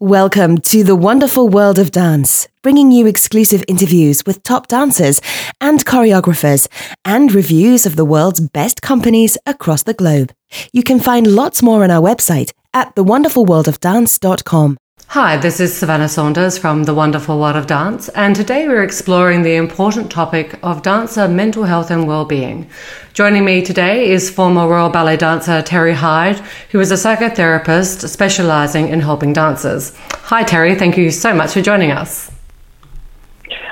Welcome to the wonderful world of dance, bringing you exclusive interviews with top dancers and choreographers and reviews of the world's best companies across the globe. You can find lots more on our website at thewonderfulworldofdance.com. Hi, this is Savannah Saunders from The Wonderful World of Dance, and today we're exploring the important topic of dancer mental health and well-being. Joining me today is former Royal Ballet dancer Terry Hyde, who is a psychotherapist specializing in helping dancers. Hi, Terry, thank you so much for joining us.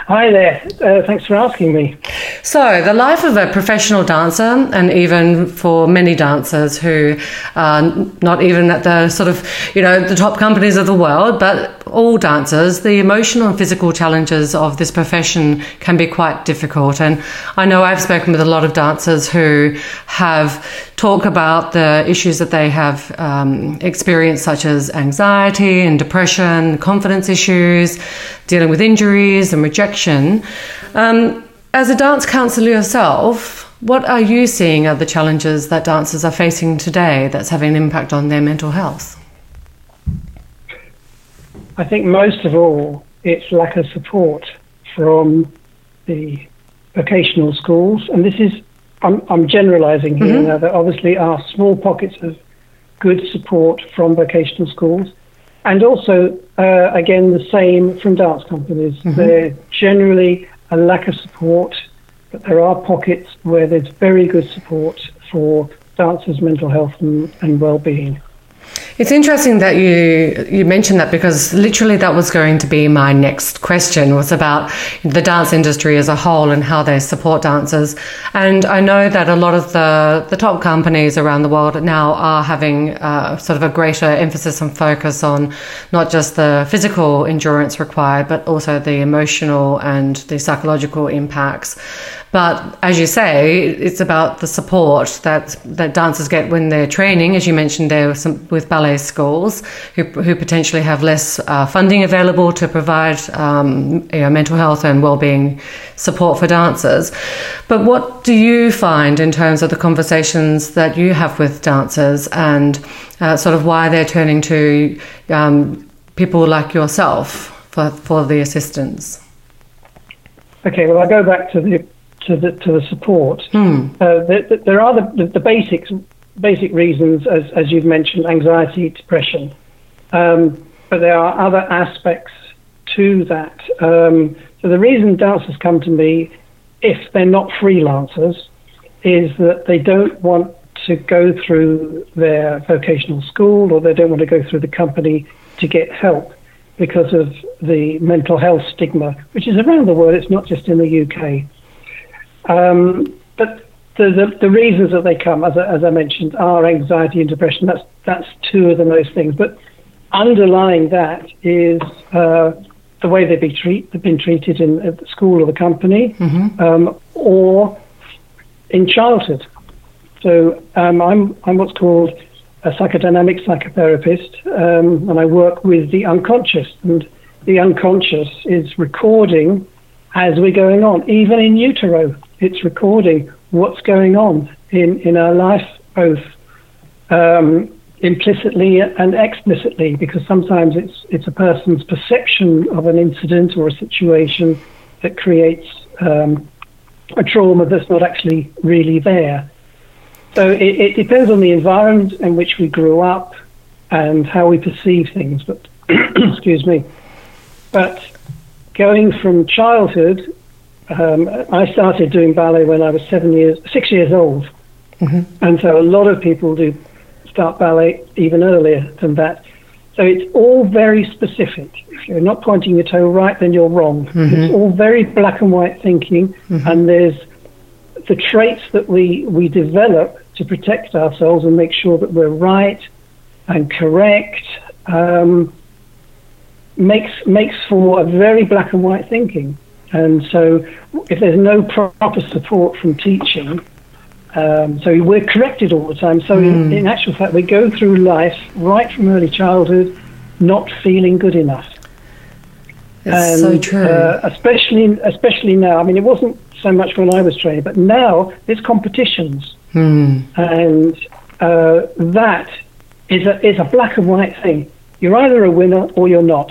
Hi there. Uh, thanks for asking me. So, the life of a professional dancer, and even for many dancers who are not even at the sort of, you know, the top companies of the world, but all dancers, the emotional and physical challenges of this profession can be quite difficult. And I know I've spoken with a lot of dancers who have talked about the issues that they have um, experienced, such as anxiety and depression, confidence issues, dealing with injuries and rejection. Um, as a dance counselor yourself, what are you seeing are the challenges that dancers are facing today that's having an impact on their mental health? I think most of all, it's lack of support from the vocational schools. And this is, I'm, I'm generalizing here mm-hmm. now, there obviously are small pockets of good support from vocational schools. And also, uh, again, the same from dance companies. Mm-hmm. There's generally a lack of support, but there are pockets where there's very good support for dancers' mental health and, and well-being. It's interesting that you you mentioned that because literally that was going to be my next question was about the dance industry as a whole and how they support dancers. And I know that a lot of the the top companies around the world now are having uh, sort of a greater emphasis and focus on not just the physical endurance required, but also the emotional and the psychological impacts. But as you say, it's about the support that, that dancers get when they're training. As you mentioned, there with ballet schools who, who potentially have less uh, funding available to provide um, you know, mental health and well-being support for dancers. But what do you find in terms of the conversations that you have with dancers and uh, sort of why they're turning to um, people like yourself for, for the assistance? Okay, well, I go back to the to the to the support. Hmm. Uh, the, the, there are the, the, basics, basic reasons, as as you've mentioned, anxiety, depression, um, but there are other aspects to that. Um, so the reason dancers come to me, if they're not freelancers, is that they don't want to go through their vocational school or they don't want to go through the company to get help because of the mental health stigma, which is around the world. It's not just in the UK. Um, but the, the, the, reasons that they come, as, as I mentioned, are anxiety and depression. That's, that's two of the most things. But underlying that is uh, the way they've been, treat, they've been treated in at the school or the company mm-hmm. um, or in childhood. So um, I'm, I'm what's called a psychodynamic psychotherapist, um, and I work with the unconscious. And the unconscious is recording as we're going on, even in utero it's recording what's going on in, in our life, both um, implicitly and explicitly, because sometimes it's it's a person's perception of an incident or a situation that creates um, a trauma that's not actually really there. So it, it, depends on the environment in which we grew up and how we perceive things. But excuse me. But going from childhood um, I started doing ballet when I was seven years, six years old, mm-hmm. and so a lot of people do start ballet even earlier than that. So it's all very specific. If you're not pointing your toe right, then you're wrong. Mm-hmm. It's all very black and white thinking, mm-hmm. and there's the traits that we we develop to protect ourselves and make sure that we're right and correct. Um, makes makes for a very black and white thinking. And so, if there's no proper support from teaching, um, so we're corrected all the time. So, mm. in, hmm. in, actual fact, we go through life right from early childhood not feeling good enough. That's and, so true. Uh, especially, especially now. I mean, it wasn't so much when I was training, but now there's competitions, mm. and uh, that is a is a black and white thing. You're either a winner or you're not.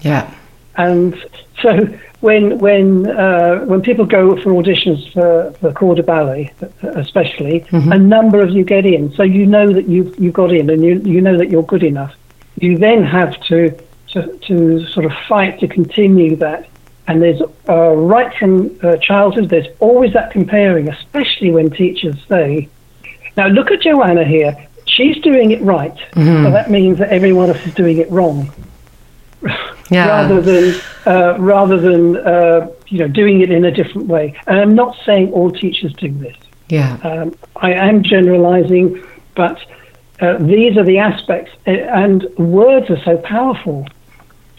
Yeah. And so when when uh, when people go for auditions for, for corps de ballet, especially, mm-hmm. a number of you get in. So you know that you've you got in, and you you know that you're good enough. You then have to to, to sort of fight to continue that. And there's uh, right from uh, childhood, there's always that comparing, especially when teachers say, "Now look at Joanna here. She's doing it right, mm-hmm. so that means that everyone else is doing it wrong." Yeah. rather than uh, rather than uh, you know doing it in a different way. And I'm not saying all teachers do this. Yeah, um, I am generalising, but uh, these are the aspects, and words are so powerful,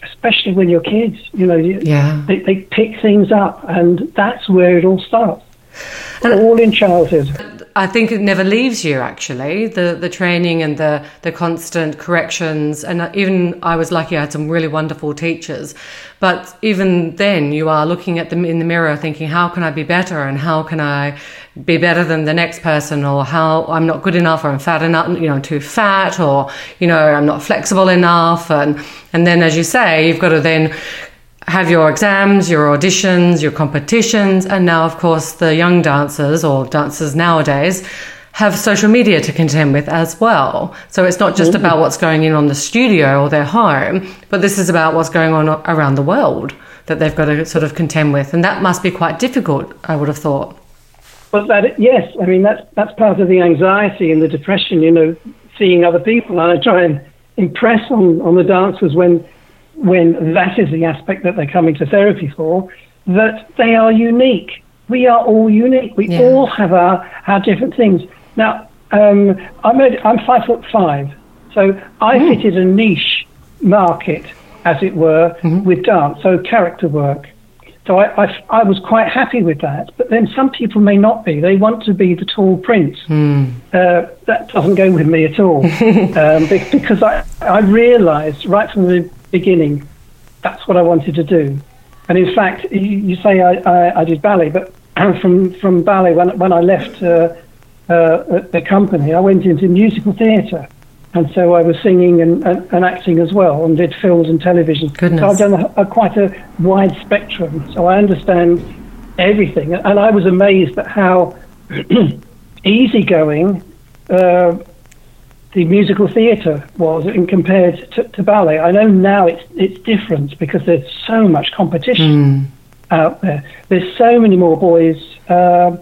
especially when you're kids. You know, yeah. they, they pick things up, and that's where it all starts. And all in childhood. I think it never leaves you actually. The the training and the the constant corrections. And uh, even I was lucky I had some really wonderful teachers. But even then you are looking at them in the mirror thinking how can I be better? And how can I be better than the next person? Or how I'm not good enough or I'm fat enough you know too fat or you know I'm not flexible enough. And and then as you say you've got to then have your exams, your auditions, your competitions, and now, of course, the young dancers or dancers nowadays have social media to contend with as well. So it's not just about what's going in on the studio or their home, but this is about what's going on around the world that they've got to sort of contend with, and that must be quite difficult. I would have thought. Well, that yes, I mean that's that's part of the anxiety and the depression. You know, seeing other people, and I try and impress on on the dancers when when that is the aspect that they're coming to therapy for, that they are unique. We are all unique. We yeah. all have our, our different things. Now, um, I'm, a, I'm five foot five, so I mm. fitted a niche market, as it were, mm-hmm. with dance, so character work. So I, I, I, was quite happy with that. But then some people may not be. They want to be the tall prince. Mm. Uh, that doesn't go with me at all. um, because I, I realized right from the beginning, that's what I wanted to do. And in fact, you, you say I, I, I, did ballet, but from from ballet when when I left uh, uh, the company, I went into musical theatre, and so I was singing and, and, and, acting as well, and did films and television. Goodness. So I've done a, a, quite a wide spectrum, so I understand everything. And I was amazed at how easygoing uh, the musical theatre was in compared to, to, ballet. I know now it's it's different because there's so much competition mm. out there. There's so many more boys uh,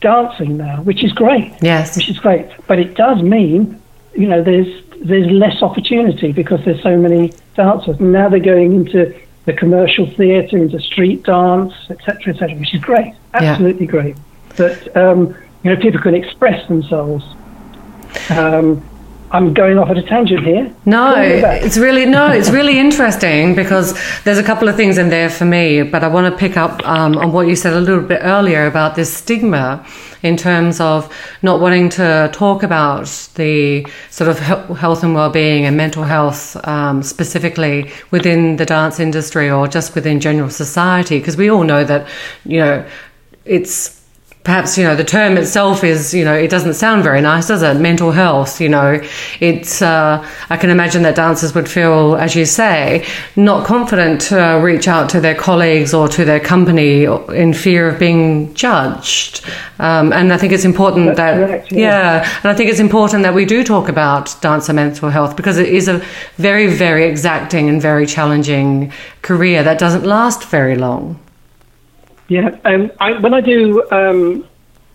dancing now, which is great. Yes, which is great. But it does mean, you know, there's there's less opportunity because there's so many dancers. Now they're going into the commercial theatre, into street dance, etc., etc., which is great. Absolutely yeah. great. That um, you know people can express themselves. Um, I'm going off at a tangent here. No, it's really no, it's really interesting because there's a couple of things in there for me, but I want to pick up um, on what you said a little bit earlier about this stigma in terms of not wanting to talk about the sort of health and well-being and mental health um, specifically within the dance industry or just within general society because we all know that you know it's perhaps you know the term itself is you know it doesn't sound very nice does it? Mental health you know. It's uh, i can imagine that dancers would feel as you say not confident to reach out to their colleagues or to their company in fear of being judged. Um, and i think it's important That's that correct, yeah. yeah and i think it's important that we do talk about dancer mental health because it is a very very exacting and very challenging career that doesn't last very long yeah, um, I, when I do um,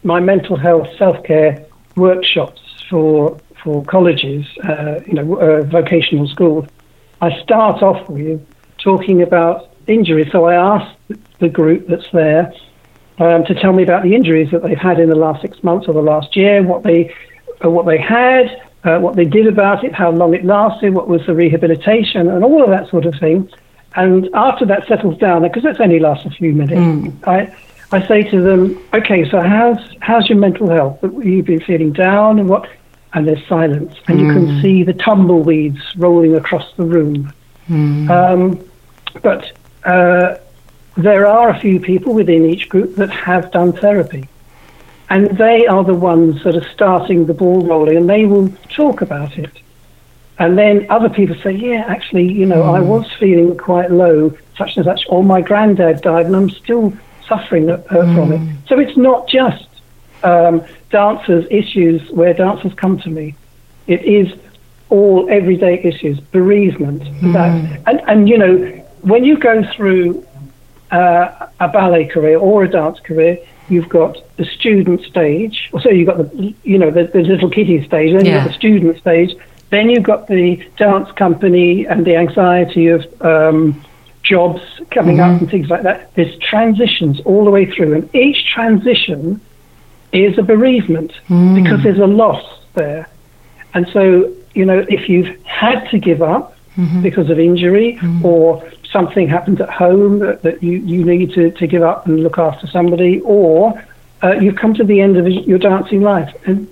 my mental health self care workshops for for colleges, uh, you know, uh, vocational schools, I start off with talking about injuries. So I ask the group that's there um, to tell me about the injuries that they've had in the last six months or the last year, what they uh, what they had, uh, what they did about it, how long it lasted, what was the rehabilitation, and all of that sort of thing. And after that settles down, because that only lasts a few minutes, mm. I, I say to them, okay, so how's, how's your mental health? You've been feeling down and what? And there's silence. And mm. you can hmm. see the tumbleweeds rolling across the room. Mm. Um, but uh, there are a few people within each group that have done therapy. And they are the ones that are starting the ball rolling, and they will talk about it. And then other people say, yeah, actually, you know, mm. I was feeling quite low, such and such, or my granddad died and I'm still suffering uh, mm. from it. So it's not just um, dancers' issues where dancers come to me. It is all everyday issues, bereavement. Mm. That, and, and, you know, when you go through uh, a ballet career or a dance career, you've got the student stage. So you've got the, you know, the, the little kitty stage, then yeah. you've got the student stage, then you've got the dance company and the anxiety of um, jobs coming mm-hmm. up and things like that. There's transitions all the way through, and each transition is a bereavement mm. because there's a loss there. And so, you know, if you've had to give up mm-hmm. because of injury mm. or something happened at home that, that you, you need to, to give up and look after somebody, or uh, you've come to the end of your dancing life. And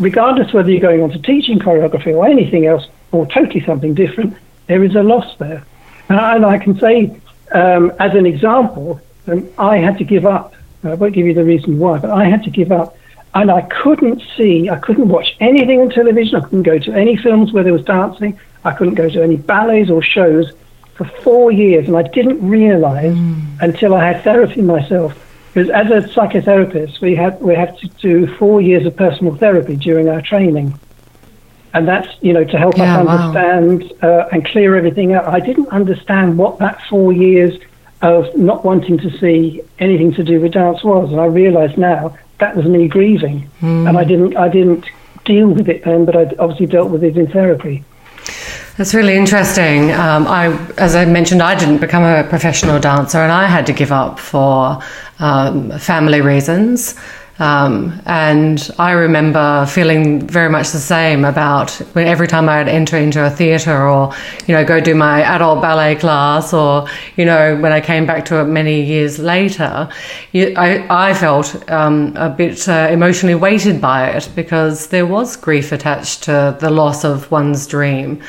regardless whether you're going on to teaching choreography or anything else, or totally something different, there is a loss there. And I, and I can say, um, as an example, um, I had to give up. I won't give you the reason why, but I had to give up. And I couldn't see, I couldn't watch anything on television. I couldn't go to any films where there was dancing. I couldn't go to any ballets or shows for four years. And I didn't realize mm. until I had therapy myself because as a psychotherapist, we have we have to do four years of personal therapy during our training, and that's you know to help yeah, us understand wow. uh, and clear everything out. I didn't understand what that four years of not wanting to see anything to do with dance was, and I realise now that was me grieving, mm. and I didn't I didn't deal with it then, but I obviously dealt with it in therapy. That's really interesting. Um, I, as I mentioned, I didn't become a professional dancer, and I had to give up for um, family reasons. Um, and I remember feeling very much the same about when every time I'd enter into a theatre or, you know, go do my adult ballet class or, you know, when I came back to it many years later, I, I felt um, a bit uh, emotionally weighted by it because there was grief attached to the loss of one's dream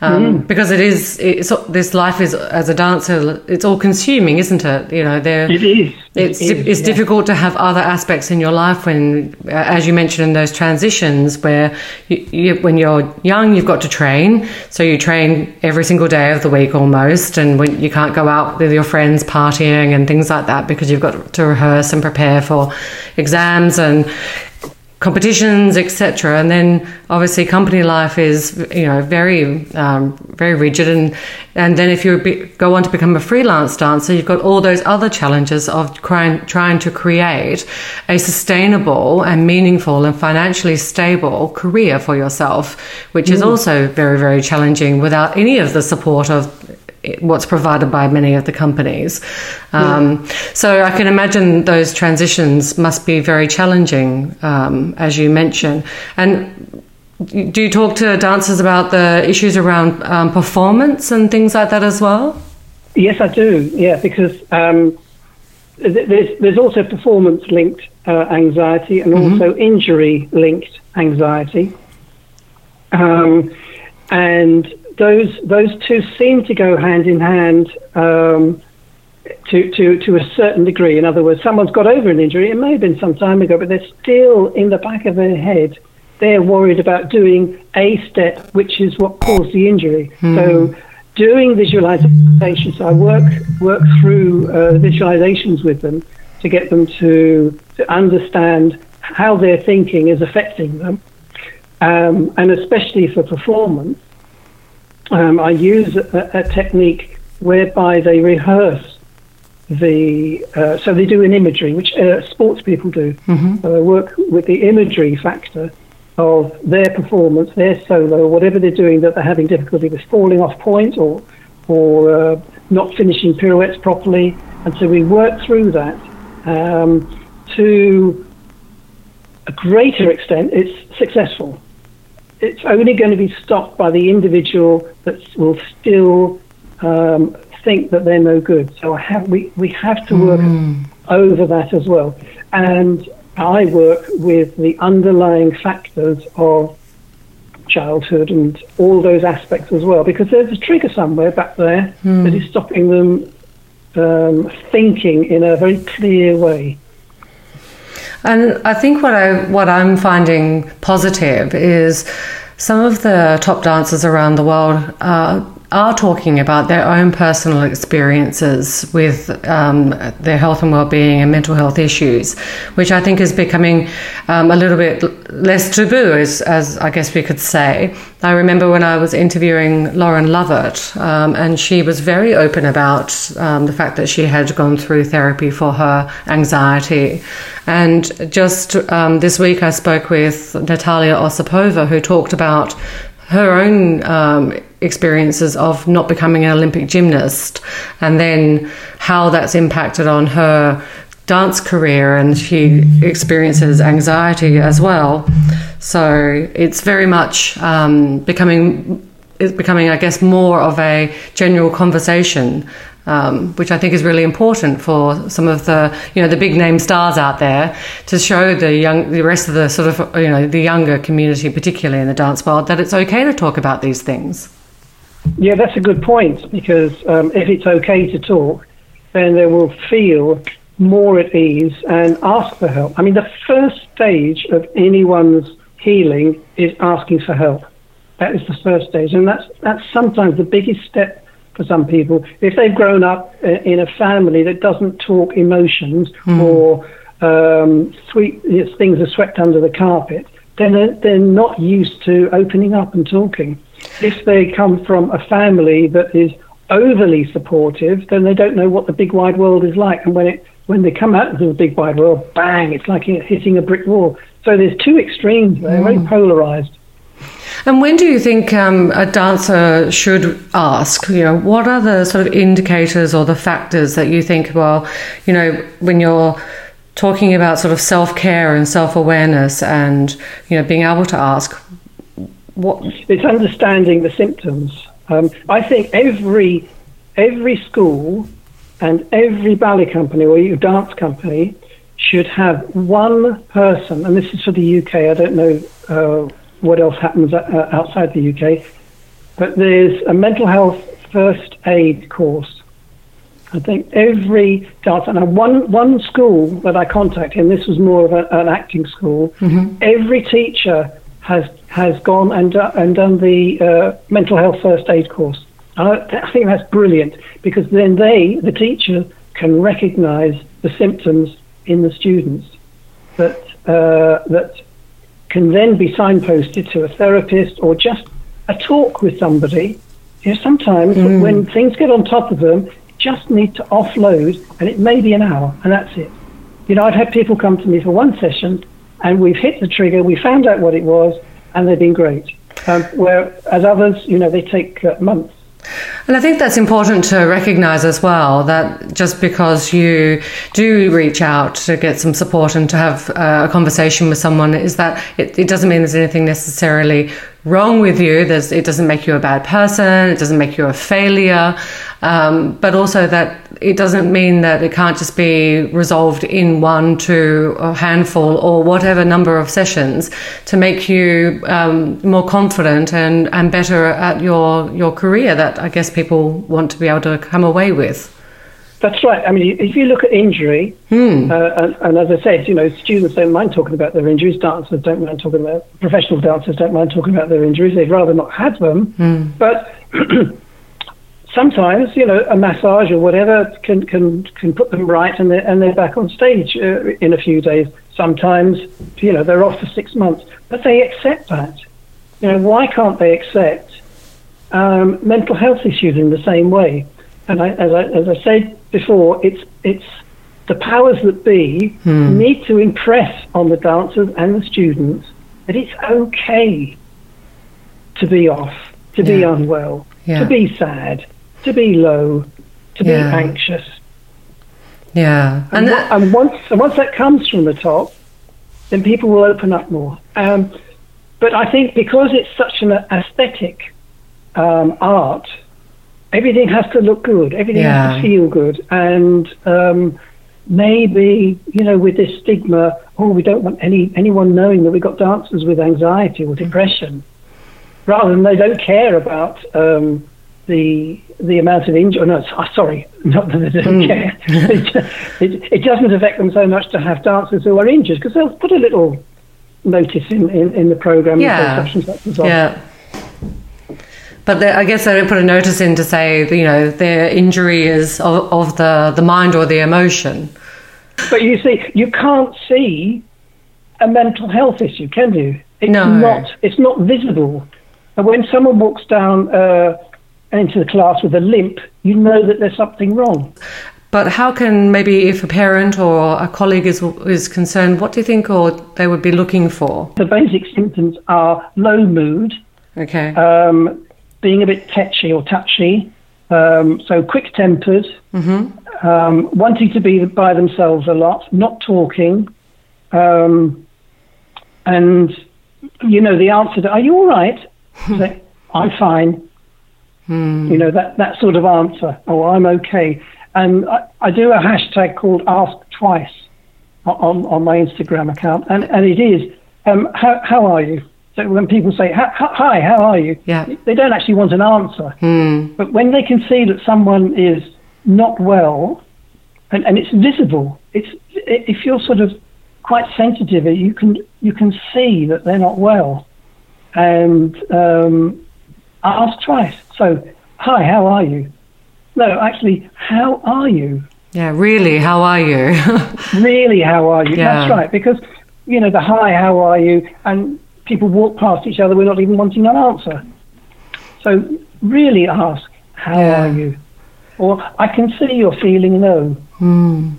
um, mm. because it is it's this life is as a dancer it's all consuming isn't it you know there it is it's it is, it's yeah. difficult to have other aspects in your life when as you mentioned in those transitions where you, you, when you're young you've got to train so you train every single day of the week almost and when you can't go out with your friends partying and things like that because you've got to rehearse and prepare for exams and competitions, etc. And then obviously company life is you know very um, very rigid, and and then if you be, go on to become a freelance dancer, you've got all those other challenges of trying trying to create a sustainable and meaningful and financially stable career for yourself, which mm. is also very very challenging without any of the support of what's provided by many of the companies. Um, yeah. So I can imagine those transitions must be very challenging, um, as you mentioned. And do you talk to dancers about the issues around um, performance and things like that as well? Yes, I do. Yeah, because um, there's there's also performance linked uh, anxiety and mm-hmm. also injury linked anxiety. Um, and those those two seem to go hand in hand um, to, to, to a certain degree. In other words, someone's got over an injury. It may have been some time ago, but they're still in the back of their head. They're worried about doing a step, which is what caused the injury. Hmm. So, doing visualization. So I work work through uh, visualizations with them to get them to to understand how their thinking is affecting them, um, and especially for performance um, I use a, a, technique whereby they rehearse the. Uh, so they do an imagery, which uh, sports people do. Mm-hmm. So they work with the imagery factor of their performance, their solo, whatever they're doing that they're having difficulty with falling off pointe or or uh, not finishing pirouettes properly, and so we work through that um, to a greater extent. It's successful it's only going to be stopped by the individual that will still um, think that they're no good. So I have, we, we have to work mm. over that as well. And I work with the underlying factors of childhood and all those aspects as well, because there's a trigger somewhere back there mm. that is stopping them um, thinking in a very clear way. And I think what I what I'm finding positive is some of the top dancers around the world uh, are talking about their own personal experiences with um, their health and well-being and mental health issues, which I think is becoming um, a little bit less taboo, as, as, I guess we could say. I remember when I was interviewing Lauren Lovette, um, and she was very open about um, the fact that she had gone through therapy for her anxiety. And just um, this week, I spoke with Natalia Osipova, who talked about her own um, experiences of not becoming an Olympic gymnast and then how that's impacted on her dance career and she experiences anxiety as well. So it's very much um, becoming it's becoming, I guess, more of a general conversation um, which I think is really important for some of the you know the big name stars out there to show the young the rest of the sort of you know the younger community, particularly in the dance world, that it's okay to talk about these things. Yeah, that's a good point because um, if it's okay to talk, then they will feel more at ease and ask for help. I mean, the first stage of anyone's healing is asking for help. That is the first stage, and that's that's sometimes the biggest step for some people. If they've grown up in a family that doesn't talk emotions mm. or um, sweet things are swept under the carpet, then they're, they're not used to opening up and talking. If they come from a family that is overly supportive, then they don't know what the big wide world is like. And when it when they come out into the big wide world, bang! It's like hitting a brick wall. So there's two extremes. They're mm. very polarized. And when do you think um, a dancer should ask? You know, what are the sort of indicators or the factors that you think? Well, you know, when you're talking about sort of self care and self awareness, and you know, being able to ask, what it's understanding the symptoms. Um, I think every every school and every ballet company or dance company should have one person, and this is for the UK. I don't know uh, what else happens uh, outside the UK. But there's a mental health first aid course. I think every dance, and one, one school that I contacted, and this was more of a, an acting school, mm-hmm. every teacher has has gone and, uh, and done the uh, mental health first aid course. I, I think that's brilliant because then they, the teacher, can recognise the symptoms in the students that uh, that can then be signposted to a therapist or just a talk with somebody. You know, sometimes mm. when things get on top of them, just need to offload, and it may be an hour, and that's it. You know, I've had people come to me for one session, and we've hit the trigger, we found out what it was, and they've been great. Um, whereas others, you know, they take uh, months. And I think that's important to recognize as well that just because you do reach out to get some support and to have uh, a conversation with someone, is that it, it doesn't mean there's anything necessarily wrong with you. There's, it doesn't make you a bad person. It doesn't make you a failure. Um, but also that it doesn't mean that it can't just be resolved in one, two, a handful, or whatever number of sessions to make you um, more confident and, and better at your your career. That I guess people want to be able to come away with. That's right. I mean, if you look at injury, hmm. uh, and, and, as I said, you know, students don't mind talking about their injuries. Dancers don't mind talking about professional dancers don't mind talking about their injuries. They'd rather not have them. Hmm. But sometimes, you know, a massage or whatever can can can put them right, and they're and they're back on stage uh, in a few days. Sometimes, you know, they're off for six months, but they accept that. You know, why can't they accept um, mental health issues in the same way? And I, as I as I said before, it's it's the powers that be hmm. need to impress on the dancers and the students that it's okay to be off, to yeah. be unwell, yeah. to be sad, to be low, to be anxious. Yeah, and, and, that, and, once and once that comes from the top, then people will open up more. Um, but I think because it's such an aesthetic um, art, everything has to look good, everything yeah. has to feel good, and um, maybe you know with this stigma, oh, we don't want any anyone knowing that we've got dancers with anxiety or depression, rather than they don't care about um, the the amount of injury. No, oh, sorry, not that they don't mm. care. it, it, it, doesn't affect them so much to have dancers who are injured because they'll put a little, notice in, in, in the program. Yeah. Such and such as well. Yeah. But they, I guess they don't put a notice in to say, you know, their injury is of, of the, the mind or the emotion. But you see, you can't see a mental health issue, can you? It's No. not. It's not visible. And when someone walks down uh, into the class with a limp, you know that there's something wrong. But how can maybe if a parent or a colleague is is concerned, what do you think or they would be looking for? The basic symptoms are low mood, Okay. um, being a bit tetchy or touchy, um, so quick tempered, um, wanting to be by themselves a lot, not talking, um, and you know the answer to "Are you all right?" Say, I'm fine. You know that that sort of answer. Oh, I'm okay. And I, I do a hashtag called Ask Twice on on my Instagram account, and and it is um, how how are you? So when people say "Hi- hi, how are you? Yeah. they don't actually want an answer. But when they can see that someone is not well, and, and it's visible, it's if you're sort of quite sensitive, you can you can see that they're not well, and um, ask twice. So, hi, how are you? No, actually, how are you? yeah, really, how are you? Really, how are you? Yeah. That's right, because you know the hi, how are you, and people walk past each other. We're not even wanting an answer. So, really ask, how Yeah. are you? Or I can see you're feeling low. Hmm.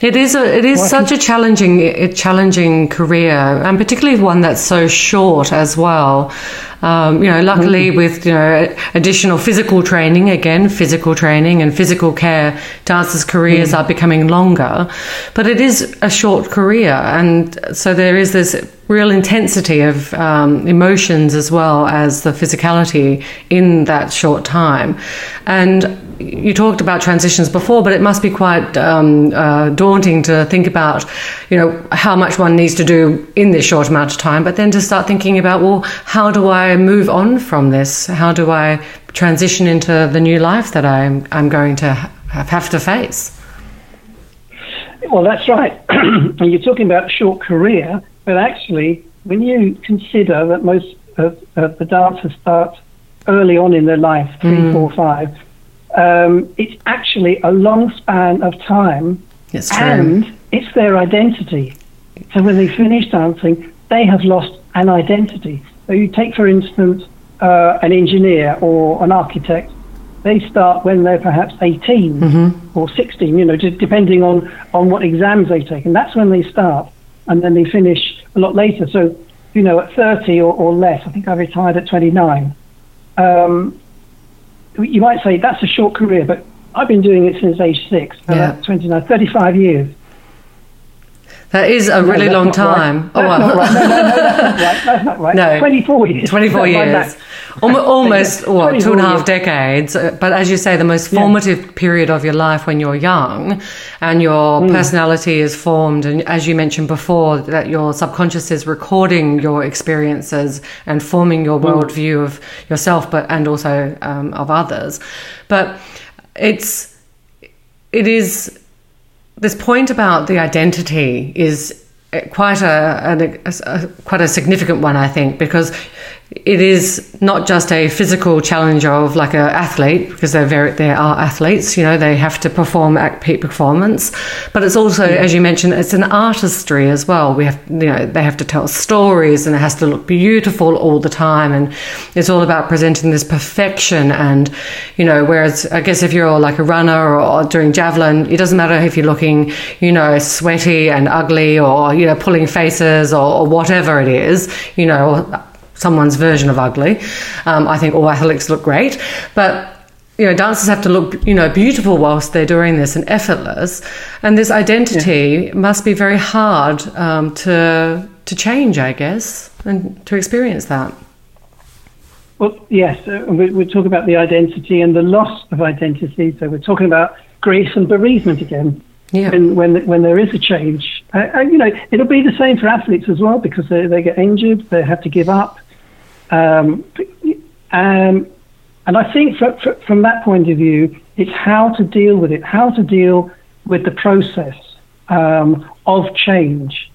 It is a, it is Well, such a challenging a challenging career, and particularly one that's so short as well. Um, you know, luckily with you know additional physical training, again physical training and physical care, dancers' careers are becoming longer, but it is a short career, and so there is this real intensity of um, emotions as well as the physicality in that short time, and you talked about transitions before, but it must be quite um, uh, daunting to think about, you know, how much one needs to do in this short amount of time. But then to start thinking about, well, how do I move on from this? How do I transition into the new life that I'm I'm going to have to face? Well, that's right. and you're talking about a short career, but actually, when you consider that most of, of the dancers start early on in their life, three, four, five, um, it's actually a long span of time, It's true. and it's their identity. So when they finish dancing, they have lost an identity. So you take, for instance, uh, an engineer or an architect. They start when they're perhaps 18 or 16, you know, just depending on, on what exams they take. And that's when they start. And then they finish a lot later. So, you know, at 30 or, or less, I think I retired at 29. Um, you might say that's a short career, but I've been doing it since age six. Yeah. that's 29, 35 years. That is a really long right. time. Oh, That's not right. No, no, no, that's not right. Right. No. 24 years. 24 years. Almost, well, two 24 and years. decades. Uh, But as you say, the most Yeah. formative period of your life when you're young and your Hmm. personality is formed. And as you mentioned before, that your subconscious is recording your experiences and forming your Hmm. worldview of yourself, but, and also um, of others. But it's, it is this point about the identity is uh, quite a, a, a quite a significant one, I think, because it is not just a physical challenge of like a athlete, because they're very they are athletes, you know, they have to perform at peak performance, but it's also, as you mentioned, it's an artistry as well. We have, you know, they have to tell stories, and it has to look beautiful all the time, and it's all about presenting this perfection. And you know, whereas I guess if you're like a runner or doing javelin, it doesn't matter if you're looking, you know, sweaty and ugly, or you know, pulling faces, or, or whatever it is, you know, someone's version of ugly. Um, I think all athletes look great, but you know, dancers have to look, you know, beautiful whilst they're doing this and effortless. And this identity must be very hard um, to to change, I guess, and to experience that. Well, yes, uh, we, we talk about the identity and the loss of identity. So we're talking about grief and bereavement again. Yeah. When, when, when there is a change, uh, and, you know, it'll be the same for athletes as well because they, they get injured, they have to give up. Um, um, and I think fr- fr- from that point of view, it's how to deal with it, how to deal with the process um, of change.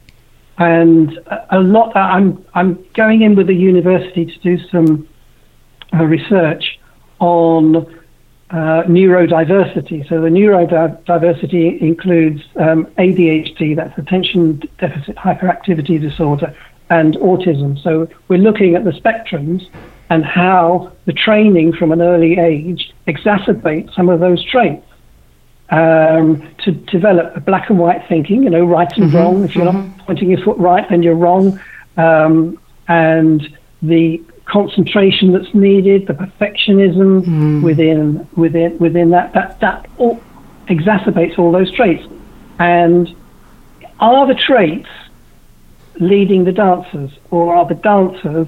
and a lot. I'm I'm going in with the university to do some uh, research on uh, neurodiversity. So the neurodiversity includes um, ADHD, that's attention deficit hyperactivity disorder, and autism. So we're looking at the spectrums and how the training from an early age exacerbates some of those traits. Um, to develop a black and white thinking, you know, right and mm-hmm, wrong. If you're mm-hmm. not pointing your foot right, then you're wrong. Um, and the concentration that's needed, the perfectionism mm. within within within that that that all exacerbates all those traits. And are the traits leading the dancers, or are the dancers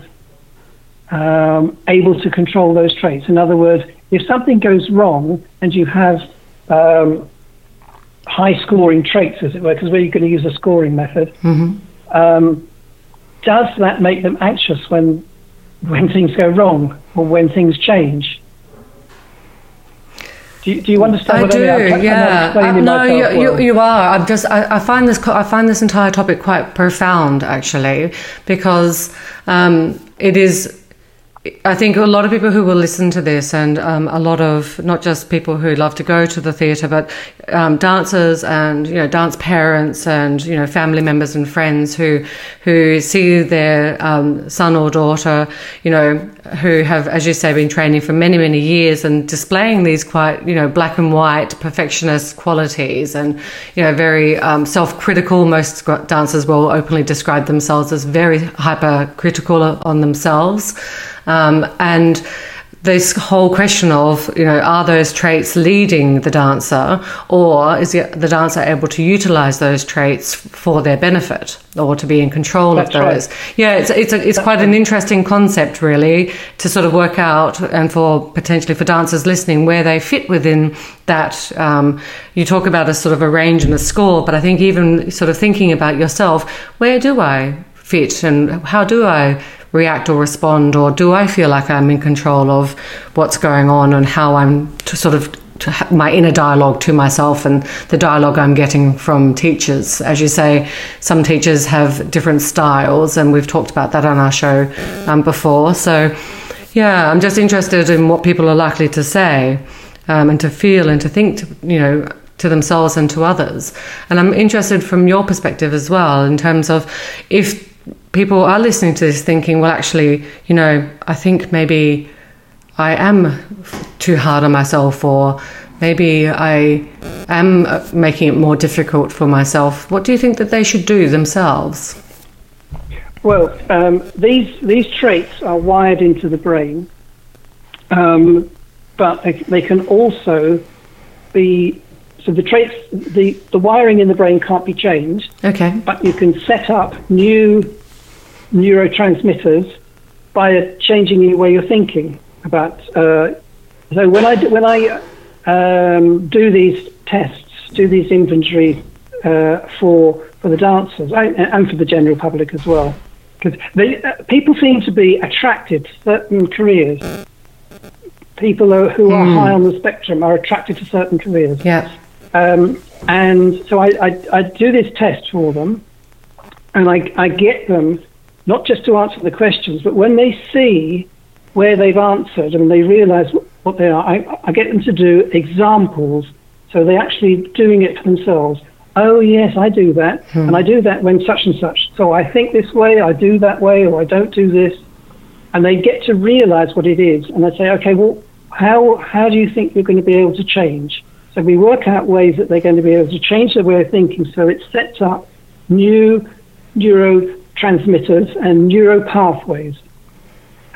um, able to control those traits? In other words, if something goes wrong and you have um, high scoring traits, as it were, because we're going to use a scoring method, mm-hmm. um, does that make them anxious when when things go wrong or when things change? Do you, do you understand? I do. I yeah. Uh, no, you, you, you, are. I'm just. I, I, find this. I find this entire topic quite profound, actually, because um, it is I think a lot of people who will listen to this, and um, a lot of not just people who love to go to the theatre, but um, dancers and you know dance parents and you know family members and friends who who see their um, son or daughter, you know, who have, as you say, been training for many many years and displaying these quite you know black and white perfectionist qualities, and you know very um, self critical. Most dancers will openly describe themselves as very hypercritical on themselves. Um, and this whole question of, you know, are those traits leading the dancer or is the dancer able to utilize those traits for their benefit or to be in control That's of those? Right. Yeah, it's, it's, a, it's quite an interesting concept, really, to sort of work out and for potentially for dancers listening where they fit within that. Um, you talk about a sort of a range and a score, but I think even sort of thinking about yourself, where do I fit and how do I react or respond, or do I feel like I'm in control of what's going on and how I'm to sort of to my inner dialogue to myself and the dialogue I'm getting from teachers. As you say, some teachers have different styles, and we've talked about that on our show um, before. So, yeah, I'm just interested in what people are likely to say um, and to feel and to think, to, you know, to themselves and to others. And I'm interested from your perspective as well in terms of if people are listening to this thinking, well, actually, you know, I think maybe I am too hard on myself, or maybe I am making it more difficult for myself. What do you think that they should do themselves? Well, um, these these traits are wired into the brain, um, but they, they can also be so the traits the the wiring in the brain can't be changed. Okay, but you can set up new neurotransmitters by changing the way you're thinking about. Uh, so when I when I um, do these tests, do these inventory uh, for for the dancers and for the general public as well, because uh, people seem to be attracted to certain careers. People are, who are mm. high on the spectrum are attracted to certain careers. Yeah. Um, and so I, I, I, do this test for them, and I, I get them not just to answer the questions, but when they see where they've answered and they realize what they are, I, I get them to do examples. So they're actually doing it for themselves. Oh, yes, I do that. Hmm. And I do that when such and such. So I think this way, I do that way, or I don't do this. And they get to realize what it is. And I say, okay, well, how, how do you think you're going to be able to change? So we work out ways that they're going to be able to change their way of thinking so it sets up new neuro transmitters and neuro pathways.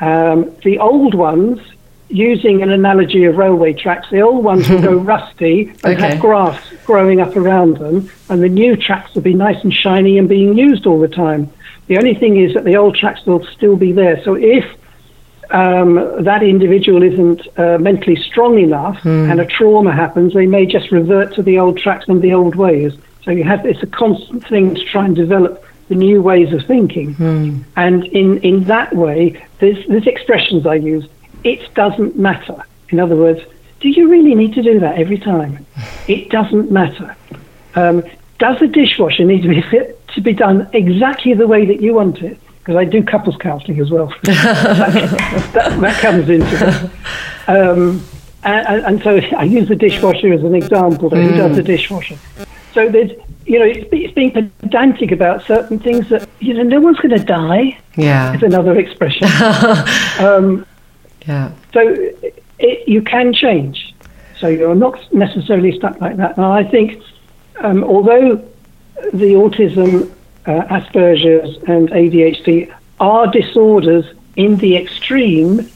Um, the old ones, using an analogy of railway tracks, the old ones will go rusty and okay. have grass growing up around them, and the new tracks will be nice and shiny and being used all the time. The only thing is that the old tracks will still be there. So if um, that individual isn't uh, mentally strong enough mm. and a trauma happens, they may just revert to the old tracks and the old ways. So you have it's a constant thing to try and develop the new ways of thinking. Mm. And in, in that way, there's, there's expressions I use. It doesn't matter. In other words, do you really need to do that every time? It doesn't matter. Um, does the dishwasher need to be fit to be done exactly the way that you want it, because I do couples counselling as well. that, that, that, comes into it. Um, and, and, so I use the dishwasher as an example. Mm. Who does the dishwasher? So there's, you know, it's, it's being pedantic about certain things that you know no one's going to die. Yeah, is another expression. um, yeah. So it, you can change. So you're not necessarily stuck like that. And I think, um, although the autism, uh, Asperger's, and ADHD are disorders in the extreme,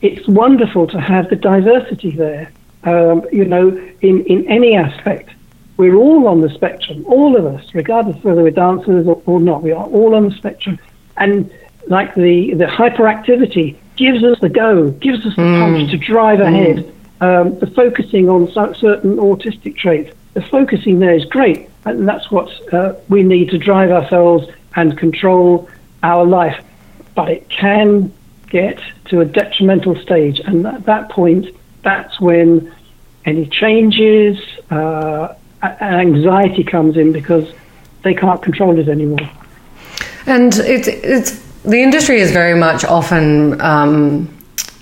it's wonderful to have the diversity there. Um, you know, in, in any aspect. We're all on the spectrum, all of us, regardless of whether we're dancers or, or not. We are all on the spectrum. And like the, the hyperactivity gives us the go, gives us the mm. punch to drive ahead. Mm. Um, the focusing on certain autistic traits, the focusing there is great, and that's what uh, we need to drive ourselves and control our life. But it can get to a detrimental stage, and at that point, that's when any changes, uh, anxiety comes in because they can't control it anymore. And it's it's the industry is very much often. Um,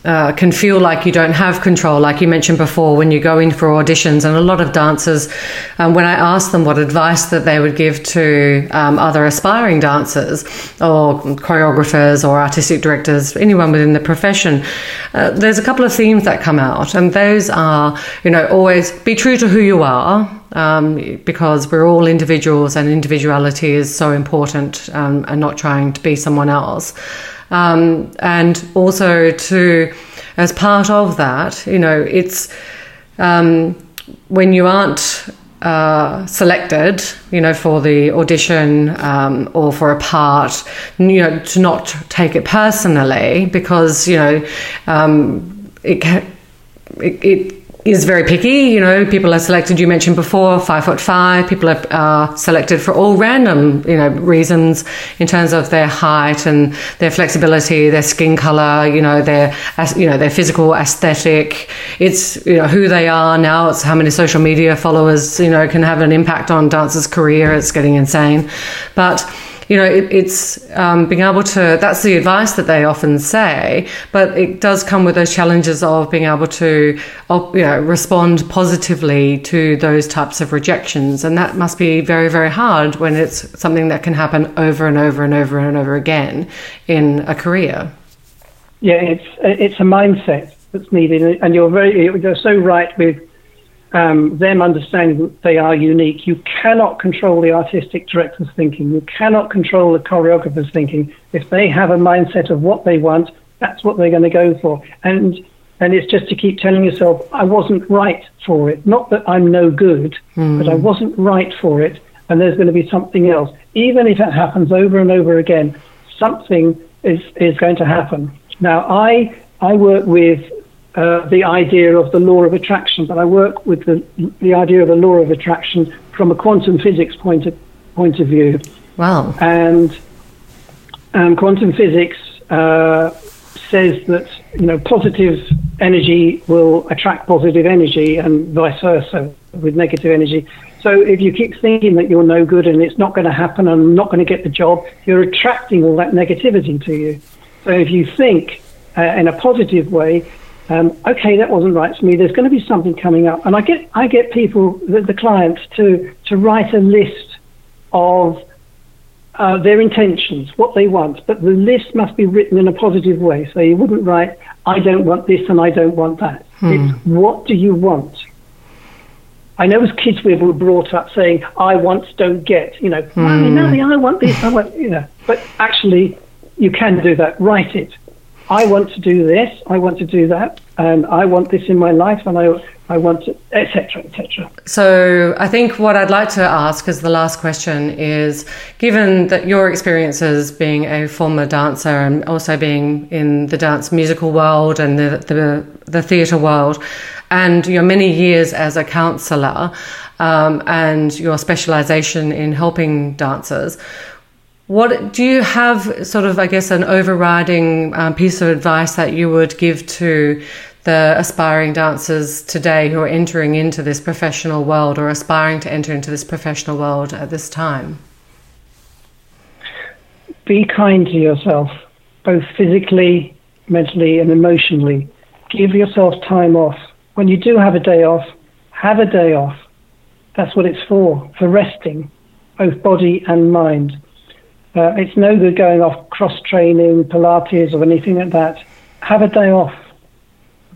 uh, can feel like you don't have control, like you mentioned before, when you go in for auditions. And a lot of dancers, um, when I ask them what advice that they would give to um, other aspiring dancers or choreographers or artistic directors, anyone within the profession, uh, there's a couple of themes that come out. And those are, you know, always be true to who you are. Um, because we're all individuals and individuality is so important um, and not trying to be someone else. Um, and also to, as part of that, you know, it's um, when you aren't uh, selected, you know, for the audition um, or for a part, you know, to not take it personally because you know um, it, it, it is very picky. You know, people are selected. You mentioned before, five foot five. People are uh, selected for all random, you know, reasons in terms of their height and their flexibility, their skin color. You know, their you know their physical aesthetic. It's you know who they are now. It's how many social media followers you know can have an impact on dancers' career. It's getting insane, but you know, it, it's um, being able to, that's the advice that they often say, but it does come with those challenges of being able to, you know, respond positively to those types of rejections. And that must be very, very hard when it's something that can happen over and over and over and over again in a career. Yeah, it's, it's a mindset that's needed. And you're very, you're so right with um, them understanding that they are unique. You cannot control the artistic director's thinking. You cannot control the choreographer's thinking. If they have a mindset of what they want, that's what they're going to go for. And and it's just to keep telling yourself, I wasn't right for it. Not that I'm no good, mm. but I wasn't right for it. And there's going to be something else. Even if it happens over and over again, something is, is going to happen. Now, I, I work with uh, the idea of the law of attraction, but I work with the, the idea of the law of attraction from a quantum physics point of, point of view. Wow. And um, quantum physics uh, says that you know positive energy will attract positive energy and vice versa with negative energy. So if you keep thinking that you're no good and it's not going to happen and I'm not going to get the job, you're attracting all that negativity to you. So if you think uh, in a positive way, um, okay, that wasn't right for me. There's going to be something coming up, and I get I get people, the, the clients, to to write a list of uh, their intentions, what they want, but the list must be written in a positive way. So you wouldn't write, "I don't want this" and "I don't want that." Hmm. It's what do you want? I know as kids we were brought up saying, "I want, don't get." You know, hmm. Mommy, I want this. I want, you know. But actually, you can do that. Write it I want to do this, I want to do that, and I want this in my life, and I I want to, etc., etc. So I think what I'd like to ask as the last question is, given that your experiences being a former dancer and also being in the dance musical world and the the, the theatre world, and your many years as a counsellor, um, and your specialisation in helping dancers. What do you have, sort of, I guess, an overriding um, piece of advice that you would give to the aspiring dancers today who are entering into this professional world or aspiring to enter into this professional world at this time? be kind to yourself, both physically, mentally, and emotionally. Give yourself time off. When you do have a day off, have a day off. That's what it's for, for resting, both body and mind. Uh, it's no good going off cross training, Pilates, or anything like that. Have a day off.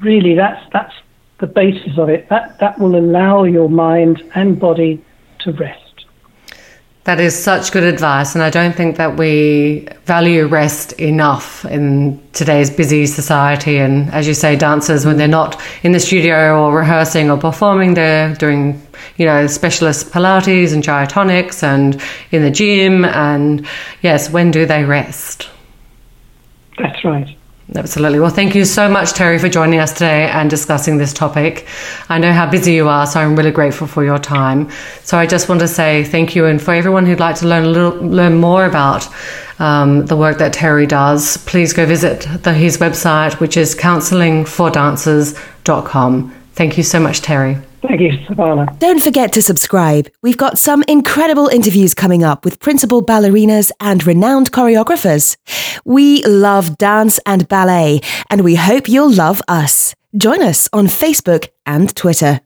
Really, that's that's the basis of it. That that will allow your mind and body to rest. That is such good advice, and I don't think that we value rest enough in today's busy society. And as you say, dancers, when they're not in the studio or rehearsing or performing, they're doing, you know, specialist Pilates and gyrotonics and in the gym. And yes, when do they rest? That's right. Absolutely. Well, thank you so much, Terry, for joining us today and discussing this topic. I know how busy you are, so I'm really grateful for your time. So I just want to say thank you, and for everyone who'd like to learn a little, learn more about um, the work that Terry does, please go visit the, his website, which is counsellingfordancers.com. Thank you so much, Terry. Thank you, Savannah. Don't forget to subscribe. We've got some incredible interviews coming up with principal ballerinas and renowned choreographers. We love dance and ballet, and we hope you'll love us. Join us on Facebook and Twitter.